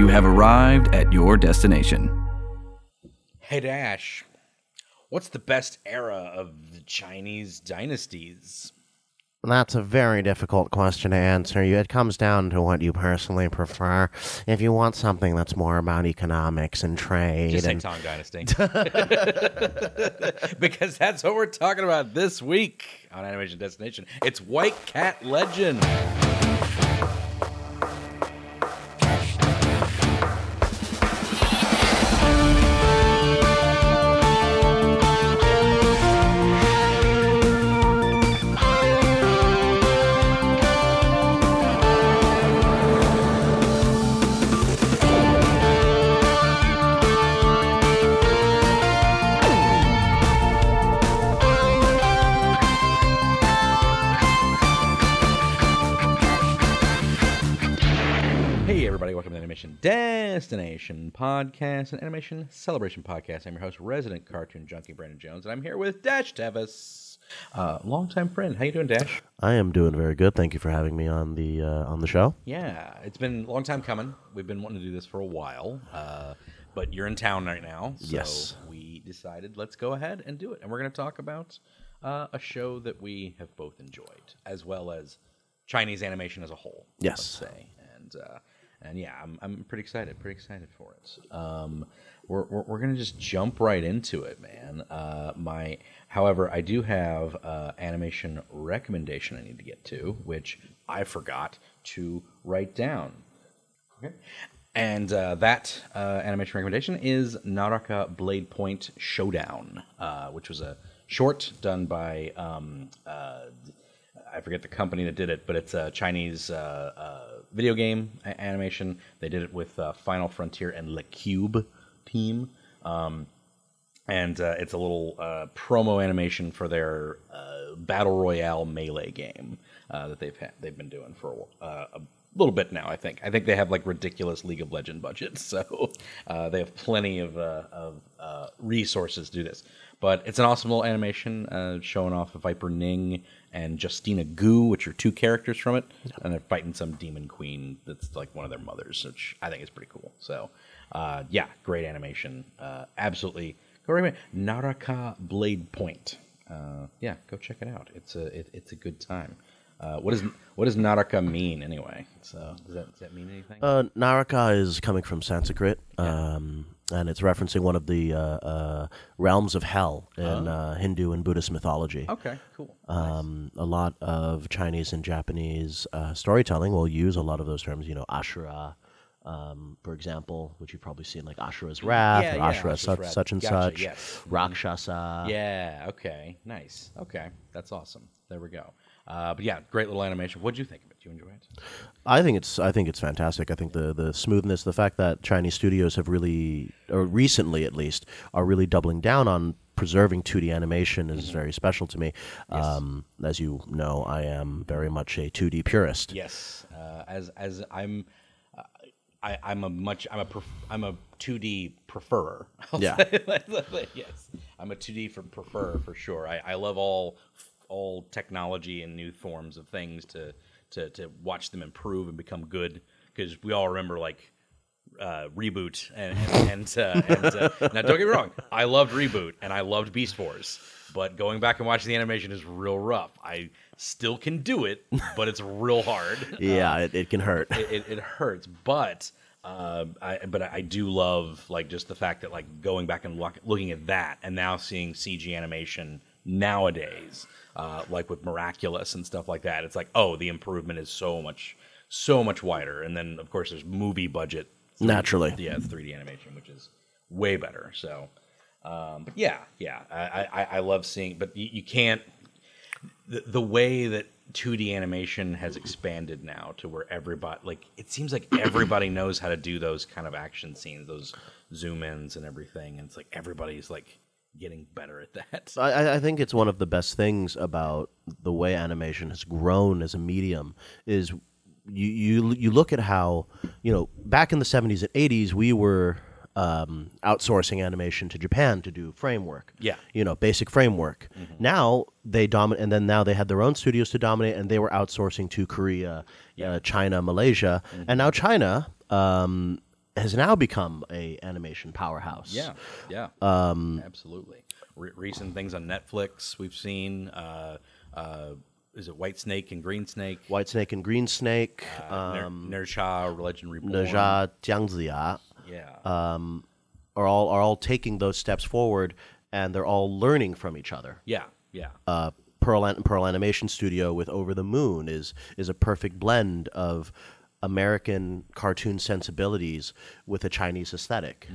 You have arrived at your destination. Hey Dash, what's the best era of the Chinese dynasties? That's a very difficult question to answer. You- It comes down to what you personally prefer. If you want something that's more about economics and trade, Just say Tang Dynasty. because that's what we're talking about this week on Animation Destination. It's White Cat Legend. Destination Podcast, an animation celebration podcast. I'm your host, resident cartoon junkie Brandon Jones, and I'm here with Dash Tevis, uh, longtime friend. How you doing, Dash? I am doing very good. Thank you for having me on the uh, on the show. Yeah, it's been a long time coming. We've been wanting to do this for a while, uh, but you're in town right now, so Yes. we decided let's go ahead and do it. And we're going to talk about uh, a show that we have both enjoyed, as well as Chinese animation as a whole. Yes. let's say, and uh, and yeah, I'm I'm pretty excited, pretty excited for it. Um, we're we're, we're going to just jump right into it, man. Uh, my, however, I do have uh, animation recommendation I need to get to, which I forgot to write down. Okay. And uh, that uh, animation recommendation is Naraka Blade Point Showdown, uh, which was a short done by um, uh, I forget the company that did it, but it's a Chinese uh, uh, video game animation. They did it with uh, Final Frontier and Le Cube team. Um, and uh, it's a little uh, promo animation for their uh, battle royale melee game uh, that they've they've been doing for a, a little bit now. I think I think they have like ridiculous League of Legend budgets, so they have plenty of, of resources to do this. But it's an awesome little animation showing off a Viper Ning and Justina Gu, which are two characters from it, and they're fighting some demon queen that's like one of their mothers, which I think is pretty cool. So, uh, yeah, great animation. Uh, absolutely, go recommend Naraka Blade Point. Uh, yeah, go check it out. It's a it, it's a good time. Uh, what does what does Naraka mean anyway? So does that does that mean anything? Uh, Naraka is coming from Sanskrit, um, and it's referencing one of the uh, uh, realms of hell in uh, Hindu and Buddhist mythology. okay, cool. Um, a lot of Chinese and Japanese uh, storytelling will use a lot of those terms. You know, Ashura, um, for example, which you've probably seen, like Ashura's Wrath Yeah, or yeah, Ashura Ashura's such, Wrath. such and Gotcha, such. yes. Mhm. Rakshasa. yeah. Okay. Nice. Okay. That's awesome. There we go. Uh, but yeah, great little animation. What'd you think? Do you enjoy it? I think it's I think it's fantastic. I think the the smoothness, the fact that Chinese studios have really, or recently at least, are really doubling down on preserving 2D animation is very special to me. Um, as you know, I am very much a 2D purist. Yes, uh, as as I'm, uh, I, I'm a much I'm a pref- I'm a 2D preferer. I'll yeah. yes, I'm a 2D for preferer for sure. I, I love all all technology and new forms of things to to to watch them improve and become good because we all remember like uh, reboot and and, and, uh, and uh, now don't get me wrong, I loved reboot and I loved Beast Wars, but going back and watching the animation is real rough. I still can do it, but it's real hard. Yeah, it, it can hurt. it, it, it hurts, but uh, I but I do love like just the fact that like going back and look, looking at that and now seeing CG animation nowadays, uh, like with Miraculous and stuff like that. It's like oh, the improvement is so much so much wider, and then of course there's movie budget 3D Naturally. yeah, 3D animation, which is way better. So, um, but yeah, yeah, I, I, I love seeing, but you, you can't the, the way that 2D animation has expanded now to where everybody like it seems like everybody knows how to do those kind of action scenes, those zoom ins and everything, and it's like everybody's like getting better at that. I- I, think it's one of the best things about the way animation has grown as a medium is you you you look at how you know back in the 70s and 80s we were um, outsourcing animation to Japan to do framework. Yeah. you know, basic framework. Now they dominate, and then now they had their own studios to dominate, and they were outsourcing to Korea, uh, China, Malaysia, and now China um, has now become a animation powerhouse. Yeah, yeah, um, absolutely. Re- recent things on Netflix we've seen. Uh, uh, is it White Snake and Green Snake? White Snake and Green Snake, Uh, Ner- um, Nezha, Legend Reborn. Nezha Jiangziya, Yeah, are all are all taking those steps forward, and they're all learning from each other. yeah, yeah. uh, Pearl, An- Pearl Animation Studio with Over the Moon is is a perfect blend of American cartoon sensibilities with a Chinese esthetic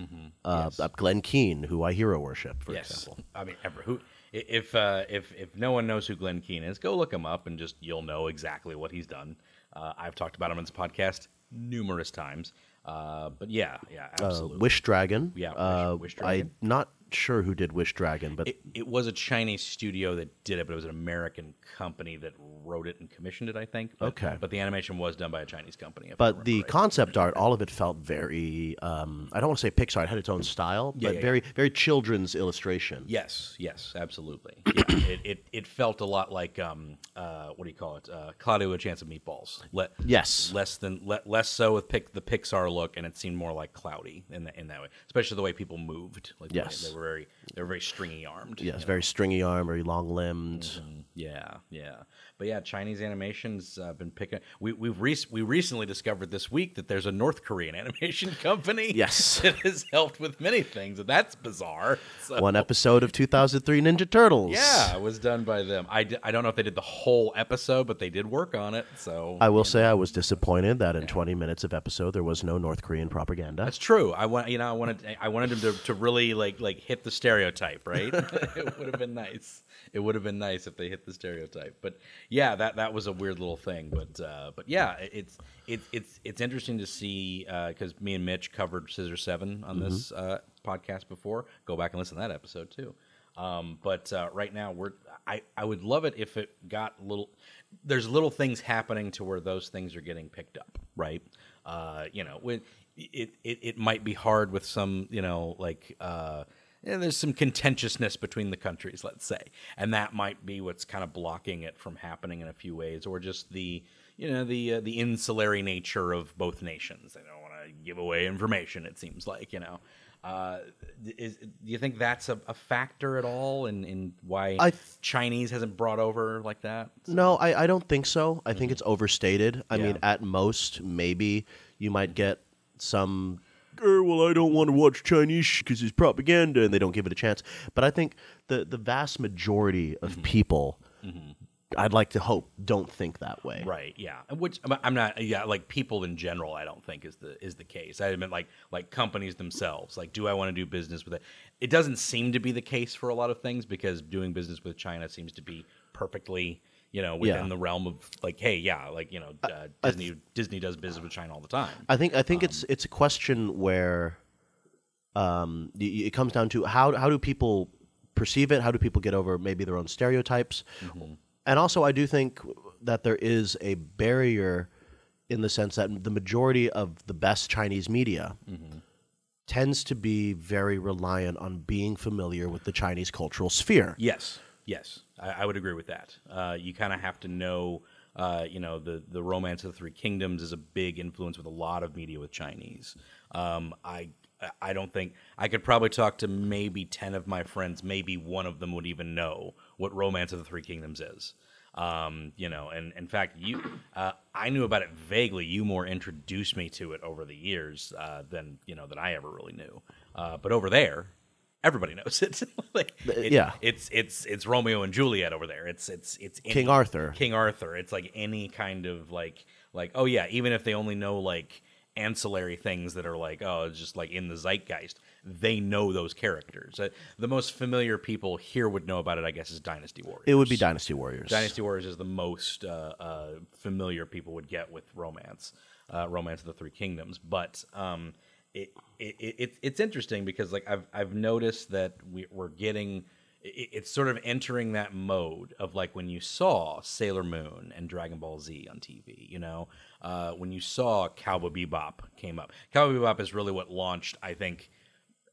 Uh, uh, Glenn Keane, who I hero worship, for yes, example. I mean, ever, who? If uh, if if no one knows who Glenn Keane is, go look him up and just you'll know exactly what he's done. Uh, I've talked about him on this podcast numerous times. Uh, but yeah, yeah, Uh, absolutely. Wish Dragon. Yeah, Wish- uh, Wish Dragon. I'm not sure who did Wish Dragon, but It, it was a Chinese studio that did it, but it was an American company that wrote it and commissioned it, I think. But, Okay. But the animation was done by a Chinese company. but the right. concept art, all of it felt very. Um, I don't want to say Pixar; it had its own style, Yeah, but yeah, very very children's illustration. Yes, yes, absolutely. Yeah, it, it, it felt a lot like um, uh, what do you call it? Uh, Cloudy with a Chance of Meatballs. Le- Yes. less than le- less so with pic- the Pixar look, and it seemed more like cloudy in that in that way, especially the way people moved. Like the way Yes. they were very they were very stringy armed. Yes, very stringy arm, very long limbed. Mm-hmm. Yeah, yeah, but yeah, Chinese animation's uh, been picking. We we've rec- we recently discovered this week that there's a North Korean animation company. Yes. that has helped with many things, and that's bizarre. So, One episode of 2003 Ninja Turtles. yeah, it was done by them. I, d- I don't know if they did the whole episode, but they did work on it. So I will say I was disappointed that in 20 minutes of episode there was no North Korean propaganda. That's true. I want you know I wanted I wanted him to, to really like like hit the stereotype, right? it would have been nice. It would have been nice if they hit the stereotype. But yeah, that that was a weird little thing. But uh, but yeah, it's it's it's it's interesting to see because me and Mitch covered Scissor Seven on this uh, podcast before. Go back and listen to that episode too. Um, but uh, right now we're I, I would love it if it got little there's little things happening to where those things are getting picked up right uh, you know when it, it it might be hard with some you know like yeah, there's some contentiousness between the countries let's say and that might be what's kind of blocking it from happening in a few ways or just the you know the uh, the insulary nature of both nations they don't want to give away information it seems like you know uh, is, do you think that's a, a factor at all in, in why th- Chinese hasn't brought over like that? No, I, I don't think so. I think it's overstated. I mean, Mm-hmm. At most, maybe you might get some. "Er, well, I don't want to watch Chinese because it's propaganda, and they don't give it a chance. But I think the the vast majority of Mm-hmm. people, I'd like to hope, don't think that way. Right. Yeah. Which I'm- I'm not. Yeah. Like people in general, I don't think is the is the case. I meant like like companies themselves. Like, do I want to do business with it? It doesn't seem to be the case for a lot of things because doing business with China seems to be perfectly. You know, within Yeah. the realm of like, hey, yeah, like you know, uh, I Disney Disney does business with China all the time. I think I think Um, it's it's a question where um, it comes down to how how do people perceive it? How do people get over maybe their own stereotypes? And also, I do think that there is a barrier in the sense that the majority of the best Chinese media tends to be very reliant on being familiar with the Chinese cultural sphere. Yes, yes, I, I would agree with that. Uh, you kind of have to know, uh, you know, the the Romance of the Three Kingdoms is a big influence with a lot of media with Chinese. Um, I I don't think I could probably talk to maybe ten of my friends. Maybe one of them would even know what Romance of the Three Kingdoms is. Um, you know, and in fact, you, uh, I knew about it vaguely. You more introduced me to it over the years uh, than you know than I ever really knew. Uh, but over there, everybody knows it. like, it- yeah. it's it's it's Romeo and Juliet over there. It's it's it's any- King Arthur. King Arthur. It's like any kind of like like oh yeah, even if they only know like ancillary things that are like oh it's just like in the zeitgeist, they know those characters. Uh, the most familiar people here would know about it, I guess, is Dynasty Warriors. It would be Dynasty Warriors. Dynasty Warriors is the most uh, uh, familiar people would get with romance, uh, romance of the Three Kingdoms. But um, it, it, it it's interesting because like I've I've noticed that we, we're getting it, it's sort of entering that mode of like when you saw Sailor Moon and Dragon Ball Z on TV, you know, uh, when you saw Cowboy Bebop came up. Cowboy Bebop is really what launched, I think,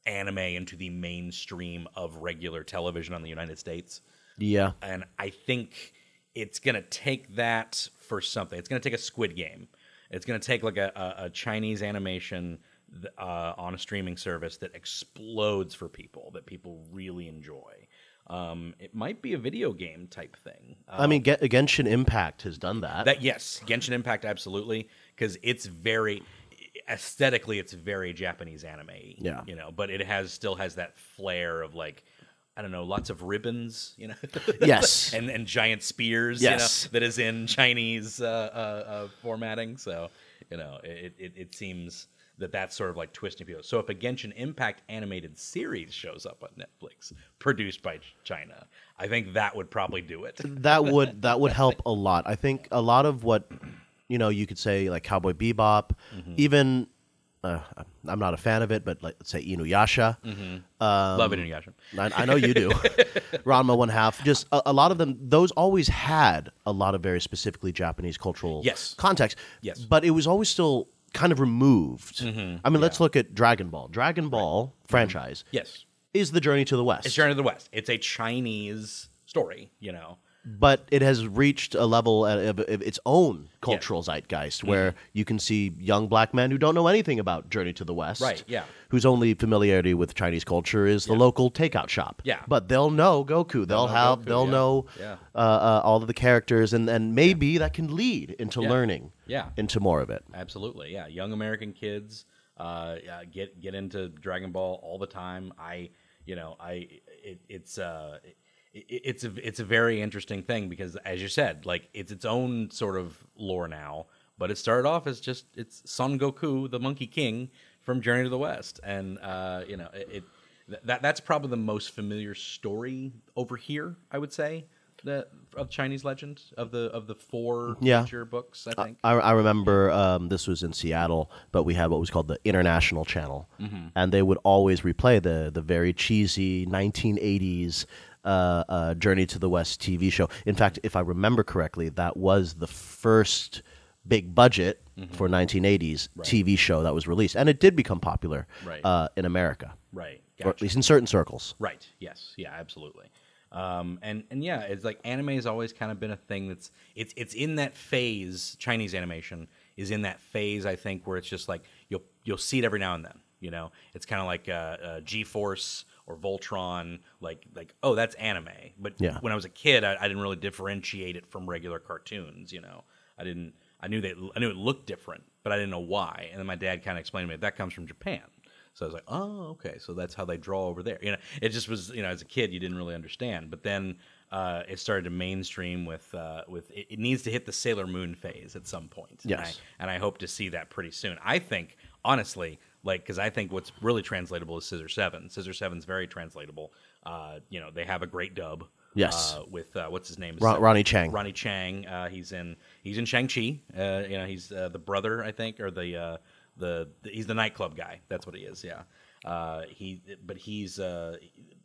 anime into the mainstream of regular television on the United States Yeah. and I think it's gonna take that for something. It's gonna take a Squid Game. It's gonna take like a, a, a Chinese animation uh, on a streaming service that explodes for people that people really enjoy. Um, it might be a video game type thing. Uh, I mean, Gen- Genshin Impact has done that. that yes, Genshin Impact absolutely because it's very aesthetically it's very Japanese anime. Yeah. you know, but it has still has that flair of like I don't know, lots of ribbons, you know. Yes. and and giant spears, Yes. you know, that is in Chinese uh, uh, uh, formatting. So you know, it, it it seems that that's sort of like twisting people. So if a Genshin Impact animated series shows up on Netflix, produced by China, I think that would probably do it. that would that would help a lot. I think a lot of what you know you could say like Cowboy Bebop, Mm-hmm. even uh, I'm not a fan of it, but like let's say Inuyasha. Mm-hmm. Um, Love Inuyasha. I, I know you do. Ranma one half. Just a, a lot of them. Those always had a lot of very specifically Japanese cultural Yes. context. Yes. but it was always still kind of removed. Mm-hmm. I mean, let's look at Dragon Ball. Dragon Ball mm-hmm. franchise Yes. is the journey to the west. It's Journey to the West. It's a Chinese story, you know. But it has reached a level of, of its own cultural zeitgeist where Mm-hmm. you can see young black men who don't know anything about Journey to the West, Right, yeah. whose only familiarity with Chinese culture is the local takeout shop, Yeah. But they'll know Goku, they'll, know have, Goku, they'll yeah, know yeah. Uh, uh, all of the characters, and and maybe that can lead into Yeah. learning, Yeah. into more of it. Absolutely, yeah. Young American kids uh, yeah, get get into Dragon Ball all the time. I, you know, I it, it's uh, it's a it's a very interesting thing because, as you said, like it's its own sort of lore now. But it started off as just it's Son Goku, the Monkey King from Journey to the West, and uh, you know it. it that that's probably the most familiar story over here, I would say, the of Chinese legend of the of the four Yeah. major books. I think. I, I remember um, this was in Seattle, but we had what was called the International Channel, Mm-hmm. and they would always replay the the very cheesy 1980s uh, uh, Journey to the West TV show. In fact, if I remember correctly, that was the first big budget Mm-hmm. for 1980s TV show that was released, and it did become popular Right. uh, in America, Right. or at least in certain circles. Right. Yes. Yeah. Absolutely. Um, and and yeah, it's like anime has always kind of been a thing that's it's it's in that phase. Chinese animation is in that phase. I think where it's just like you'll you'll see it every now and then. You know, it's kind of like uh, uh, G-force or Voltron. Like like oh, that's anime. But Yeah. when I was a kid, I, I didn't really differentiate it from regular cartoons. You know, I didn't. I knew that I knew it looked different, but I didn't know why. And then my dad kind of explained to me that comes from Japan. So I was like, oh, okay. So that's how they draw over there. You know, it just was, you know, as a kid, you didn't really understand. But then uh, it started to mainstream with, uh, with it, it needs to hit the Sailor Moon phase at some point. And Yes. I, and I hope to see that pretty soon. I think, honestly, like, because I think what's really translatable is Scissor Seven. Scissor Seven's very translatable. Uh, you know, they have a great dub. Yes. Uh, with uh, what's his name? Ron- Ronny Chieng. Ronny Chieng. Uh, he's in. He's in Shang Chi. Uh, you know, he's uh, the brother, I think, or the uh, the, the he's the nightclub guy. That's what he is. Yeah. Uh, he, but he's uh,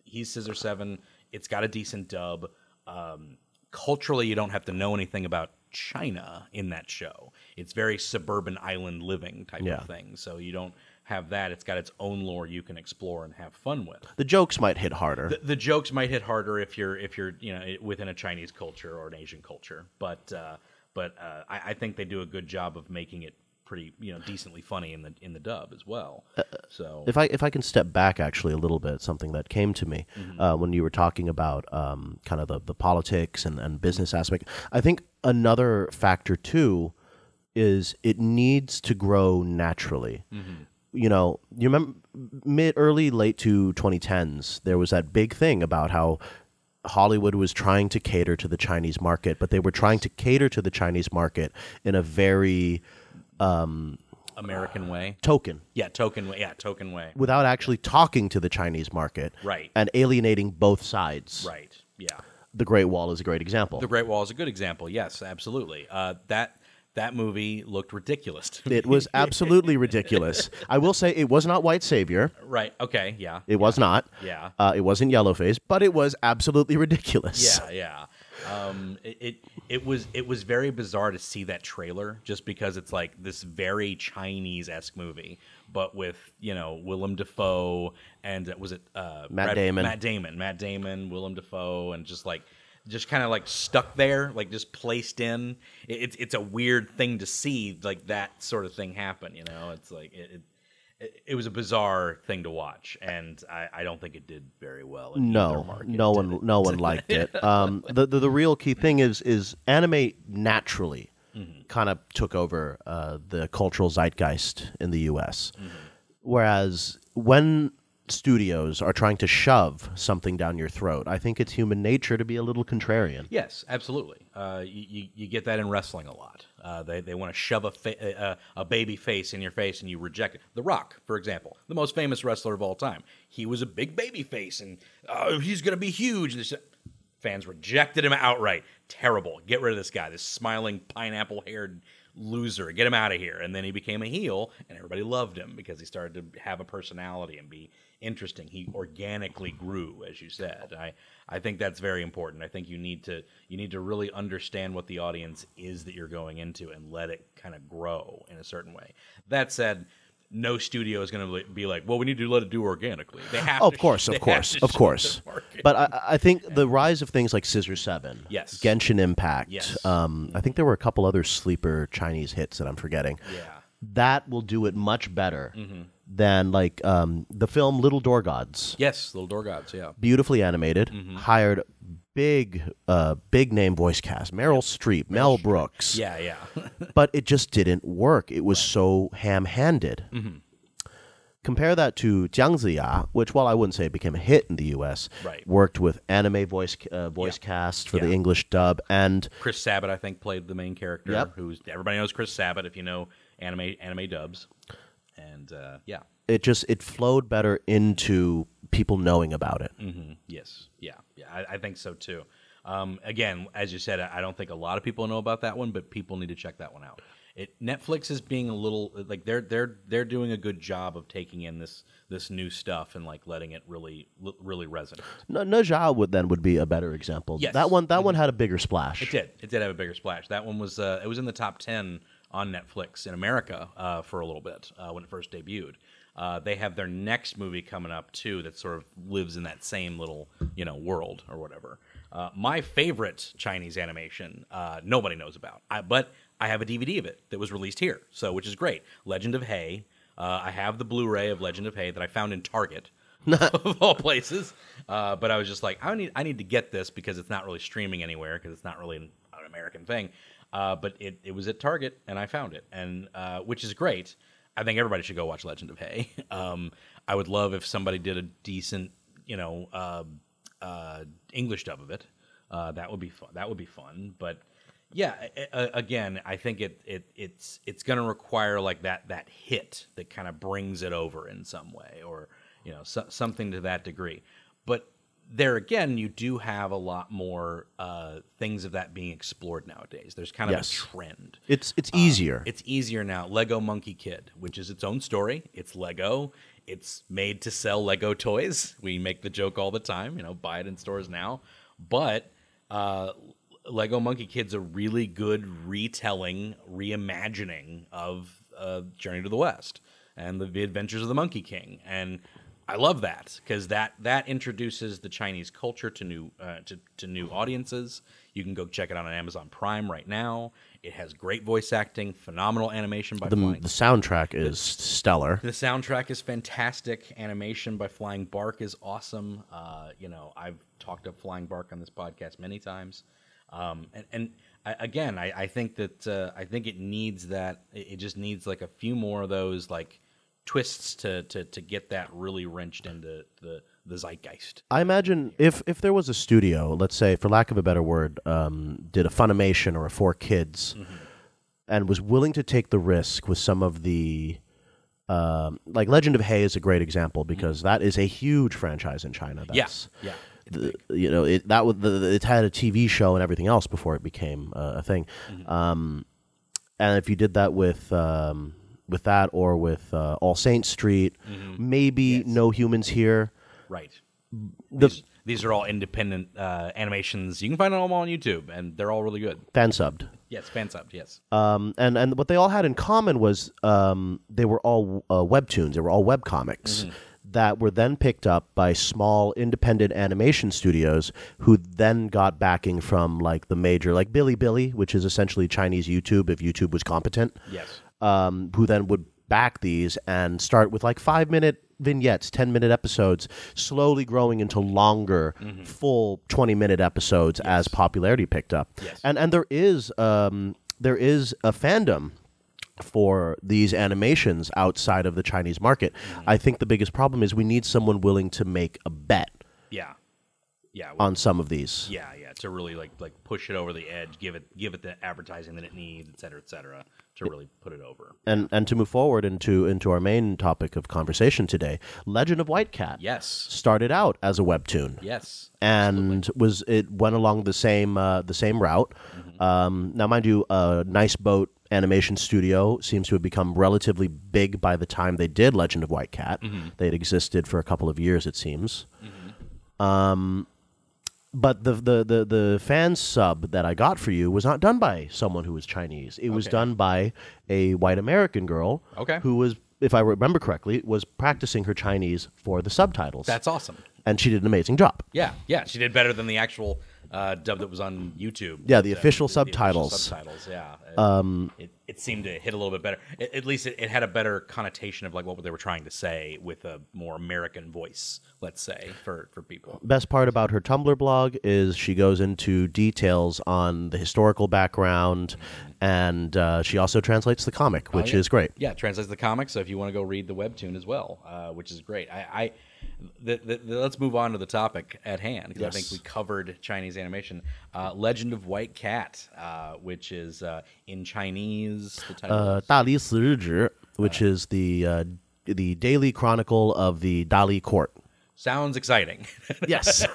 he's Scissor Seven. It's got a decent dub. Um, culturally, you don't have to know anything about China in that show. It's very suburban island living type Yeah. of thing. So you don't have that. It's got its own lore you can explore and have fun with The jokes might hit harder. the, the jokes might hit harder if you're if you're you know within a Chinese culture or an Asian culture, but uh, but uh, I, I think they do a good job of making it pretty you know decently funny in the in the dub as well. So if I if I can step back actually a little bit, something that came to me Mm-hmm. uh, when you were talking about um, kind of the, the politics and, and business aspect, I think another factor too is it needs to grow naturally. Mm-hmm. You know, you remember mid early late to 2010s, there was that big thing about how Hollywood was trying to cater to the Chinese market, but they were trying to cater to the Chinese market in a very American way, token yeah, token way, yeah, token way, without actually talking to the Chinese market Right. and alienating both sides. right? Yeah, The Great Wall is a great example. The Great Wall is a good example. Yes, absolutely. Uh, that that movie looked ridiculous. it was absolutely ridiculous. I will say it was not White Savior. right. Okay. Yeah. It was not. Yeah. Uh, it wasn't Yellowface, but it was absolutely ridiculous. Yeah, yeah. Um, it, it it was it was very bizarre to see that trailer just because it's like this very Chinese esque movie, but with you know Willem Dafoe and uh, was it uh, Matt Damon. Matt Damon, Matt Damon, Willem Dafoe, and just like just kind of like stuck there, like just placed in. It, it's it's a weird thing to see like that sort of thing happen. You know, it's like it. it it, was a bizarre thing to watch, and I, I don't think it did very well. In No, market, no one, no one liked it. Um, the, the the real key thing is is anime naturally Mm-hmm. kind of took over uh, the cultural zeitgeist in the U.S. Mm-hmm. Whereas when studios are trying to shove something down your throat, I think it's human nature to be a little contrarian. Yes, absolutely. Uh, you, you, get that in wrestling a lot. Uh, they they want to shove a, fa- a a baby face in your face and you reject it. The Rock, for example, the most famous wrestler of all time, he was a big baby face and uh, he's going to be huge. And fans rejected him outright. Terrible. Get rid of this guy, this smiling pineapple haired loser. Get him out of here. And then he became a heel, and everybody loved him because he started to have a personality and be interesting. He organically grew, as you said. I, I think that's very important. I think you need to you need to really understand what the audience is that you're going into and let it kind of grow in a certain way. That said. No studio is going to be like, well, we need to let it do organically. They have, Oh, to of course, sh- of course, of course. But I, I think the rise of things like Scissor Seven, Yes. Genshin Impact, Yes. um, I think there were a couple other sleeper Chinese hits that I'm forgetting. yeah, That will do it much better Mm-hmm. Than like um, the film Little Door Gods. yes, little door gods, yeah. Beautifully animated, Mm-hmm. hired big, uh, big name voice cast: Meryl Streep, Mel Brooks. Yeah, yeah. but it just didn't work. It was so ham-handed. Mm-hmm. Compare that to Jiang Ziya, which, while I wouldn't say it became a hit in the U.S., Right. worked with anime voice uh, voice Yeah. cast for the English dub, and Chris Sabat, I think, played the main character. Yep. Who's everybody knows Chris Sabat if you know anime anime dubs, and uh, yeah, it just it flowed better into people knowing about it. hmm yes, yeah, yeah, I, I think so too. Um, again, as you said, I I don't think a lot of people know about that one, but people need to check that one out. It Netflix is being a little like they're they're they're doing a good job of taking in this this new stuff and like letting it really really resonate. No, Nezha would then would be a better example. Yes. That one that one had a bigger splash. It did. It did have a bigger splash. That one was uh, it was in the top ten on Netflix in America uh, for a little bit uh, when it first debuted. Uh, they have their next movie coming up too that sort of lives in that same little you know world or whatever. Uh, my favorite Chinese animation uh, nobody knows about, I, but I have a DVD of it that was released here, so which is great. Legend of Hei. Uh, I have the Blu-ray of Legend of Hei that I found in Target. of all places. Uh, but I was just like, I need I need to get this because it's not really streaming anywhere because it's not really an American thing. Uh, but it, it was at Target and I found it, and uh, which is great. I think everybody should go watch Legend of Hei. Um, I would love if somebody did a decent, you know, uh, uh, English dub of it. Uh, that would be fun. That would be fun. But yeah, a- again, I think it, it it's it's going to require like that that hit that kind of brings it over in some way, or you know, so, something to that degree. But there again, you do have a lot more uh, things of that being explored nowadays. There's kind of Yes. a trend. It's it's easier. Uh, It's easier now. Lego Monkey Kid, which is its own story. It's Lego. It's made to sell Lego toys. We make the joke all the time, you know, buy it in stores now. But uh, Lego Monkey Kid's a really good retelling, reimagining of uh, Journey to the West and the Adventures of the Monkey King. And I love that because that that introduces the Chinese culture to new uh, to, to new audiences. You can go check it out on Amazon Prime right now. It has great voice acting, phenomenal animation by the, Flying. the soundtrack is stellar. The soundtrack is fantastic. Animation by Flying Bark is awesome. Uh, you know, I've talked up Flying Bark on this podcast many times. Um, and and I, again, I, I think that uh, I think it needs that. It it just needs like a few more of those like twists to to, to get that really wrenched into the the zeitgeist. I imagine if if there was a studio, let's say, for lack of a better word, um, did a Funimation or a Four Kids, Mm-hmm. and was willing to take the risk with some of the, um, like Legend of Hei is a great example because that is a huge franchise in China. That's, yeah, yeah. the, you know it that was the, it had a TV show and everything else before it became uh, a thing. Mm-hmm. Um, and if you did that with um, with that or with uh, All Saints Street, Mm-hmm. maybe No Humans Here. Right. The These, these are all independent uh, animations. You can find them all on YouTube, and they're all really good. fan subbed. Yes, fan subbed. Yes. Um, and and what they all had in common was um, they were all uh, webtoons. They were all web comics that were then picked up by small independent animation studios, who then got backing from like the major, like Bilibili, which is essentially Chinese YouTube if YouTube was competent. Yes. Um, who then would back these and start with like five minute vignettes, 10 minute episodes, slowly growing into longer, full 20 minute episodes as popularity picked up. Yes. And, and there is, um, there is a fandom for these animations outside of the Chinese market. I think the biggest problem is we need someone willing to make a bet Yeah, yeah, on some of these. yeah, yeah. To really like like push it over the edge, give it give it the advertising that it needs, et cetera, et cetera, to really put it over. And and to move forward into into our main topic of conversation today, Legend of White Cat Yes, started out as a webtoon. yes, and was it went along the same uh, the same route. Mm-hmm. Um, now, mind you, uh, Nice Boat Animation Studio seems to have become relatively big by the time they did Legend of White Cat. Mm-hmm. They had existed for a couple of years, it seems. Um, but the, the the the fan sub that I got for you was not done by someone who was Chinese. It was Okay. done by a white American girl. Okay. Who was, if I remember correctly, was practicing her Chinese for the subtitles. that's awesome. and she did an amazing job. Yeah, yeah, she did better than the actual uh, dub that was on YouTube. Yeah, the official the official subtitles. subtitles, yeah. Um, it, it seemed to hit a little bit better. At, at least it, it had a better connotation of like what they were trying to say with a more American voice, let's say for for people best part about her tumblr blog is she goes into details on the historical background and uh, she also translates the comic oh, which oh, yeah. is great yeah translates the comic so if you want to go read the webtoon as well uh, which is great i, I the, the, the, let's move on to the topic at hand because yes. I think we covered Chinese animation. Uh, Legend of White Cat, uh, which is uh, in Chinese, the title uh, is, which uh. is the uh, the daily chronicle of the Dali court sounds exciting. Yes,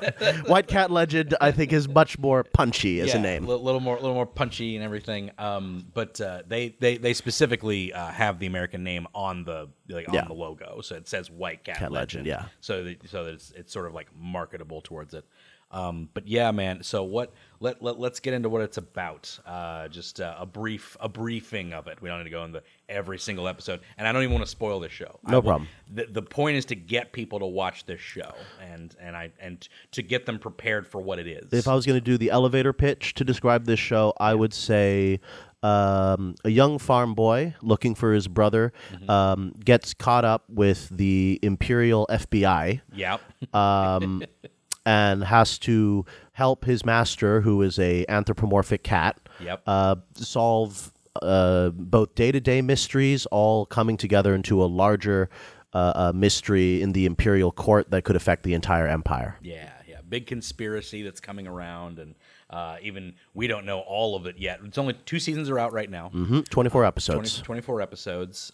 White Cat Legend, I think, is much more punchy as a name. A little more, little more punchy and everything. Um, but uh, they, they, they specifically uh, have the American name on the like on Yeah. the logo, so it says White Cat, Cat Legend, yeah. So that, so that it's, it's sort of like marketable towards it. Um, but yeah, man. So what? Let, let let's get into what it's about. Uh, just uh, a brief a briefing of it. We don't need to go into every single episode, and I don't even want to spoil this show. No I problem. The, the point is to get people to watch this show, and and I and to get them prepared for what it is. If I was going to do the elevator pitch to describe this show, I would say um, a young farm boy looking for his brother um, gets caught up with the Imperial FBI yeah. um, and has to help his master, who is a anthropomorphic cat, Yep. uh, solve uh, both day-to-day mysteries, all coming together into a larger uh, uh, mystery in the Imperial court that could affect the entire empire. Yeah, yeah. Big conspiracy that's coming around, and uh, even we don't know all of it yet. It's only two seasons are out right now. hmm 24 20, episodes. 24 episodes,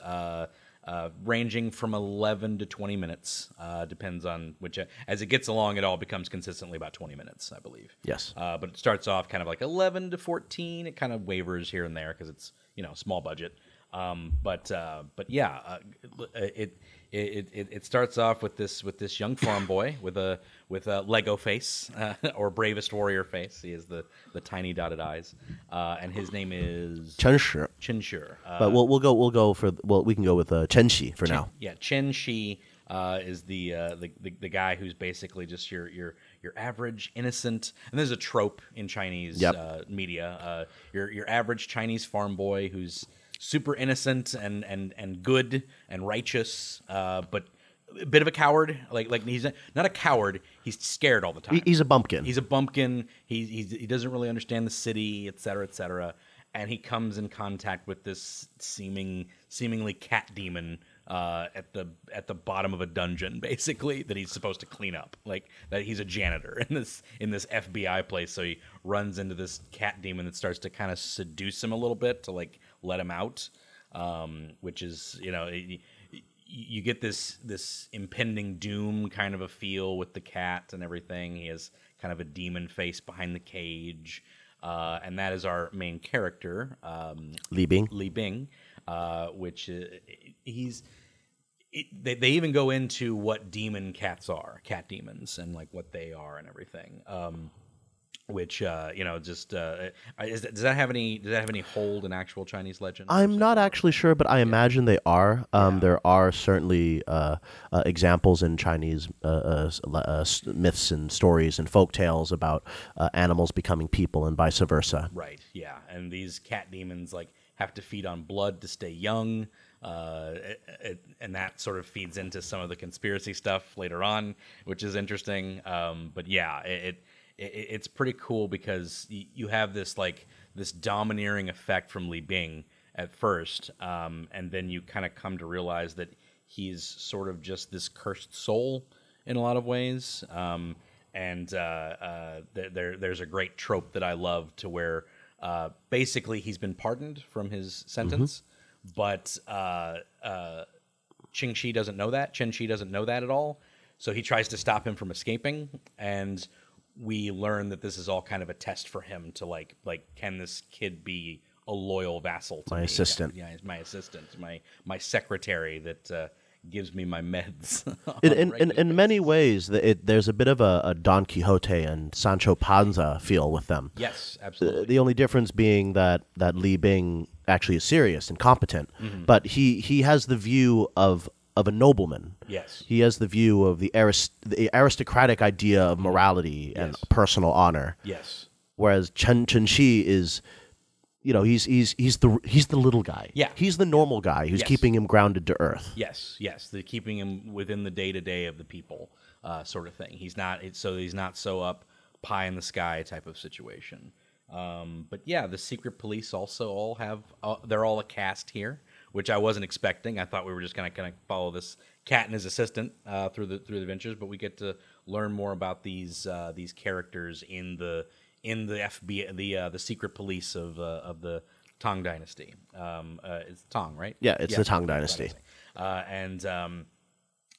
uh, ranging from 11 to 20 minutes. Uh, depends on which. As it gets along, it all becomes consistently about 20 minutes, I believe. Yes. Uh, but it starts off kind of like 11 to 14. It kind of wavers here and there because it's you know small budget. Um, but uh, but yeah, uh, it, it it it starts off with this with this young farm boy with a with a Lego face uh, or bravest warrior face. He has the the tiny dotted eyes, uh, and his name is Chen Shi. Chin Shur. Uh, But we'll we'll go we'll go for well we can go with uh, Chen Shi for now. yeah, Chen Shi uh, is the, uh, the the the guy who's basically just your your your average innocent. And there's a trope in Chinese Yep. uh, media. Uh, your your average Chinese farm boy who's super innocent and and and good and righteous, uh, but a bit of a coward. Like like he's not a coward. He's scared all the time. He's a bumpkin. He's a bumpkin. He he's, he doesn't really understand the city, et cetera, et cetera. And he comes in contact with this seeming seemingly cat demon uh, at the at the bottom of a dungeon, basically that he's supposed to clean up. Like that he's a janitor in this in this FBI place. So he runs into this cat demon that starts to kind of seduce him a little bit to like let him out, um, which is you know. you get this this impending doom kind of a feel with the cat and everything. He has kind of a demon face behind the cage, uh, and that is our main character, um, Li Bing. Li Bing, uh, which uh, he's. It, they, they even go into what demon cats are, cat demons, and like what they are and everything. Um, which uh, you know, just uh, is does that have any does that have any hold in actual Chinese legend? I'm not actually sure, but I imagine they are. Um, There are certainly uh, uh, examples in Chinese uh, uh, uh, myths and stories and folk tales about uh, animals becoming people and vice versa. Right. Yeah. And these cat demons like have to feed on blood to stay young. Uh, it, it, and that sort of feeds into some of the conspiracy stuff later on, which is interesting. Um, but yeah, it, it, it's pretty cool because y- you have this like this domineering effect from Li Bing at first, um, and then you kind of come to realize that he's sort of just this cursed soul in a lot of ways. Um, and uh, uh, th- there, there's a great trope that I love to where uh, basically he's been pardoned from his sentence, but uh, uh, Ching Shi doesn't know that. Chen Shi doesn't know that at all. So he tries to stop him from escaping, and we learn that this is all kind of a test for him to like, like, can this kid be a loyal vassal to My me? assistant. Yeah, he's my assistant, my my secretary that uh, gives me my meds. in, in, in, in many ways, the- it, there's a bit of a, a Don Quixote and Sancho Panza feel with them. Yes, The, absolutely. the only difference being that that Li Bing actually is serious and competent, Mm-hmm. but he he has the view of of a nobleman. Yes. he has the view of the, arist- the aristocratic idea of morality and personal honor. yes. Whereas Chen Chen Shi is, you know, he's he's he's the he's the little guy. Yeah. he's the normal guy who's Yes. keeping him grounded to earth. Yes, yes, the keeping him within the day to day of the people, uh, sort of thing. He's not it's, so he's not so up pie in the sky type of situation. Um, but yeah, the secret police also all have uh, they're all a cast here, which I wasn't expecting. I thought we were just gonna kind of follow this cat and his assistant uh, through the through the adventures, but we get to learn more about these uh, these characters in the in the FBI the uh, the secret police of uh, of the Tang Dynasty. Um, uh, it's Tang, right? Yeah, it's the Tang Dynasty. Uh, and um,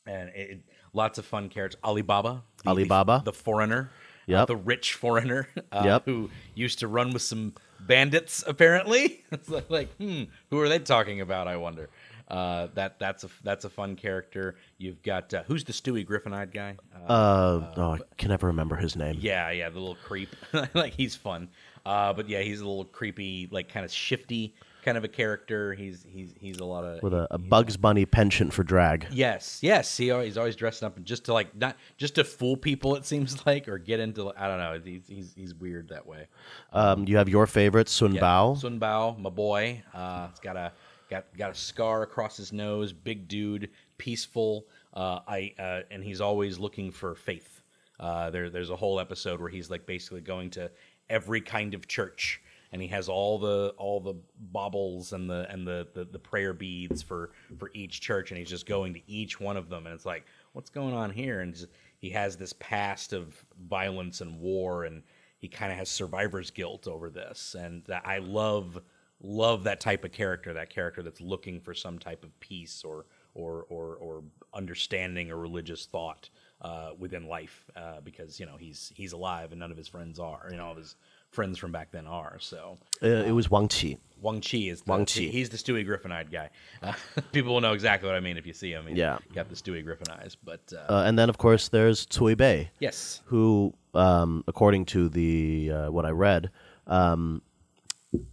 and it, lots of fun characters. Alibaba, the, Alibaba. the, foreigner, uh, Yep. the rich foreigner, uh, Yep. who used to run with some bandits. Apparently, it's like, like, hmm, who are they talking about? I wonder. Uh, that that's a that's a fun character. You've got uh, who's the Stewie Griffin-eyed guy? Uh, Uh, oh, I can never remember his name. yeah, yeah, the little creep. like he's fun. Uh, but yeah, he's a little creepy, like kind of shifty kind of a character. He's he's he's a lot of with a, a Bugs Bunny penchant for drag. Yes, yes. He always, he's always dressing up just to like not just to fool people. It seems like or get into I don't know. He's he's, he's weird that way. Um, you have your favorite Sun Yeah. Bao. Sun Bao, my boy. Uh, he's got a got got a scar across his nose. Big dude, peaceful. Uh, I uh, and he's always looking for faith. Uh, there there's a whole episode where he's like basically going to every kind of church. And he has all the all the baubles and the and the, the, the prayer beads for, for each church, and he's just going to each one of them, and it's like, what's going on here? And just, he has this past of violence and war, and he kind of has survivor's guilt over this and i love love that type of character that character that's looking for some type of peace or or or, or understanding or religious thought uh, within life uh, because you know he's he's alive and none of his friends are you know all of his friends from back then are so Uh, it was Wang Qi. Wang Chi is the, Wang Chi. He's the Stewie Griffin-eyed guy. Uh, people will know exactly what I mean if you see him. He's Yeah. got the Stewie Griffin eyes. But uh, Uh, and then, of course, there's Cui Bei, yes, who, um, according to the uh, what I read, um,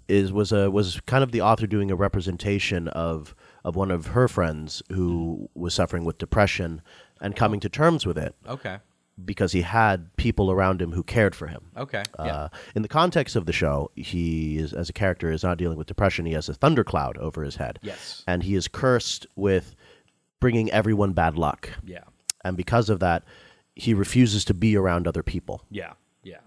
is was a was kind of the author doing a representation of of one of her friends who was suffering with depression and coming to terms with it okay, because he had people around him who cared for him. okay, yeah, Uh, in the context of the show, he is as a character is not dealing with depression. He has a thundercloud over his head, Yes. and he is cursed with bringing everyone bad luck. yeah. And because of that, he refuses to be around other people. Yeah, yeah.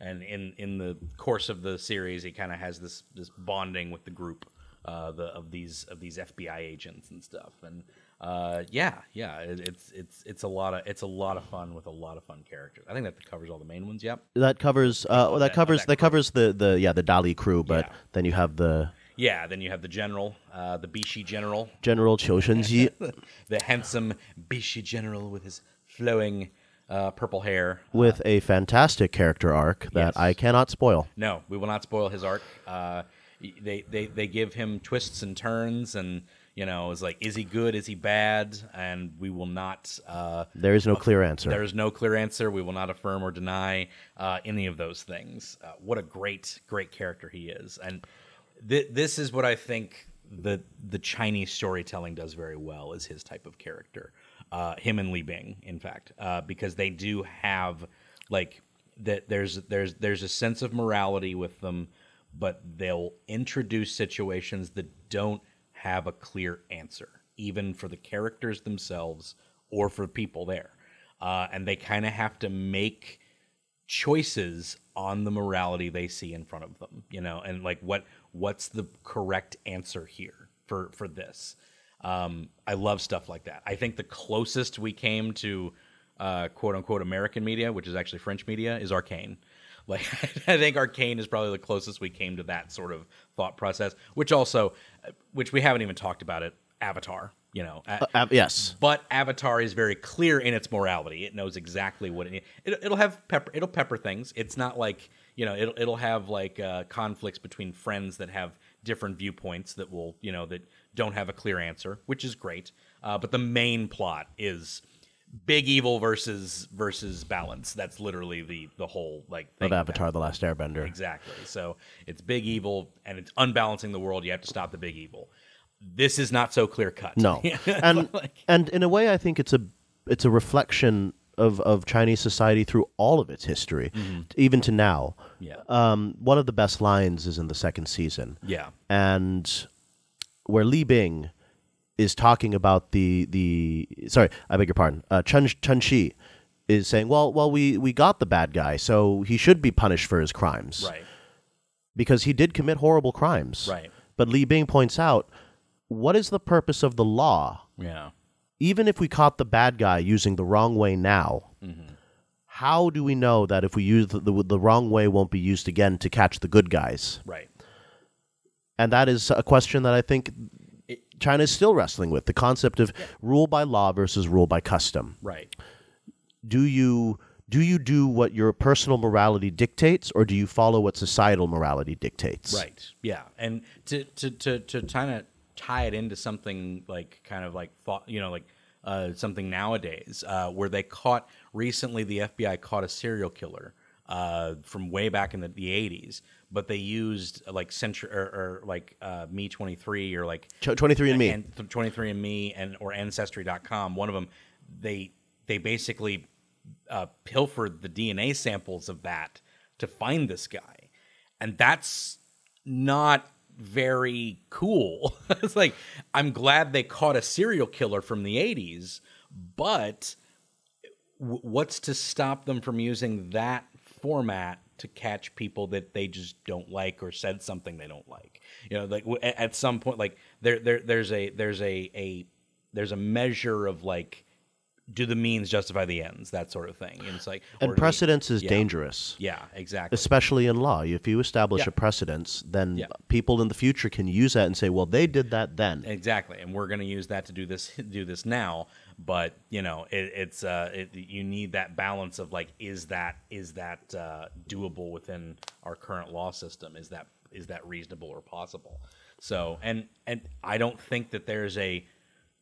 And in in the course of the series, he kind of has this this bonding with the group uh, the of these of these FBI agents and stuff. And uh, yeah, yeah, it, it's it's it's a lot of it's a lot of fun with a lot of fun characters. I think that covers all the main ones. Yep. That covers. Uh, well, that that- covers. that That covers the the yeah the Dali crew. But Yeah. then you have the Yeah. Then you have the general, uh, the Bishi general, General Qiu Shenji. the handsome Bishi general with his flowing uh, purple hair. with a fantastic character arc that Yes. I cannot spoil. No, we will not spoil his arc. Uh, they, they they give him twists and turns, and you know, it's like, is he good? Is he bad? And we will not. Uh, There is no clear answer. there is no clear answer. We will not affirm or deny uh, any of those things. Uh, what a great, great character he is, and th- this is what I think the the Chinese storytelling does very well is his type of character. Uh, him and Li Bing, in fact, uh, because they do have like that. There's there's there's a sense of morality with them, but they'll introduce situations that don't have a clear answer, even for the characters themselves or for people there. Uh, and they kind of have to make choices on the morality they see in front of them, you know, and like what what's the correct answer here for for this. Um, I love stuff like that. I think the closest we came to uh, quote unquote American media, which is actually French media, is Arcane. Like I think Arcane is probably the closest we came to that sort of thought process, which also, which we haven't even talked about it. Avatar, you know, Uh, yes. but Avatar is very clear in its morality. It knows exactly what it, it it'll have pepper. It'll pepper things. It's not like you know it'll it'll have like uh, conflicts between friends that have different viewpoints that will you know that don't have a clear answer, which is great. Uh, but the main plot is big evil versus versus balance. That's literally the the whole like thing Of Avatar: The Last Airbender. Exactly. So it's big evil and it's unbalancing the world. You have to stop the big evil. This is not so clear cut. No, and and in a way, I think it's a it's a reflection of of Chinese society through all of its history, even to now. Yeah. Um, one of the best lines is in the second season. Yeah. and where Li Bing is talking about the the sorry, I beg your pardon. Uh, Chen Chen Shi is saying, "Well, well, we we got the bad guy, so he should be punished for his crimes, Right. Because he did commit horrible crimes, Right. But Li Bing points out, what is the purpose of the law? Yeah. Even if we caught the bad guy using the wrong way now, how do we know that if we use the, the the wrong way, won't be used again to catch the good guys? Right. And that is a question that I think China is still wrestling with the concept of rule by law versus rule by custom. Right. Do you do you do what your personal morality dictates or do you follow what societal morality dictates? Right. Yeah. And to to to to kind of tie it into something like kind of like thought, you know, like uh, something nowadays uh, where they caught recently the FBI caught a serial killer uh, from way back in the, the 80s, but they used uh, like century or, or like uh, Me 23 or like Ch- 23andMe. and 23andMe and or Ancestry.com. One of them, they they basically uh, pilfered the DNA samples of that to find this guy, and that's not very cool. it's like I'm glad they caught a serial killer from the 80s, but w- what's to stop them from using that format to catch people that they just don't like or said something they don't like you know like w- at, some point like there, there there's a there's a a there's a measure of like do the means justify the ends that sort of thing and it's like And precedence is yeah. dangerous. yeah exactly Especially in law. If you establish Yeah. a precedence, then Yeah. people in the future can use that and say, well, they did that then. Exactly, and we're going to use that to do this do this now. But you know, it, it's uh, it, you need that balance of like, is that is that uh, doable within our current law system? Is that is that reasonable or possible? So, and and I don't think that there's a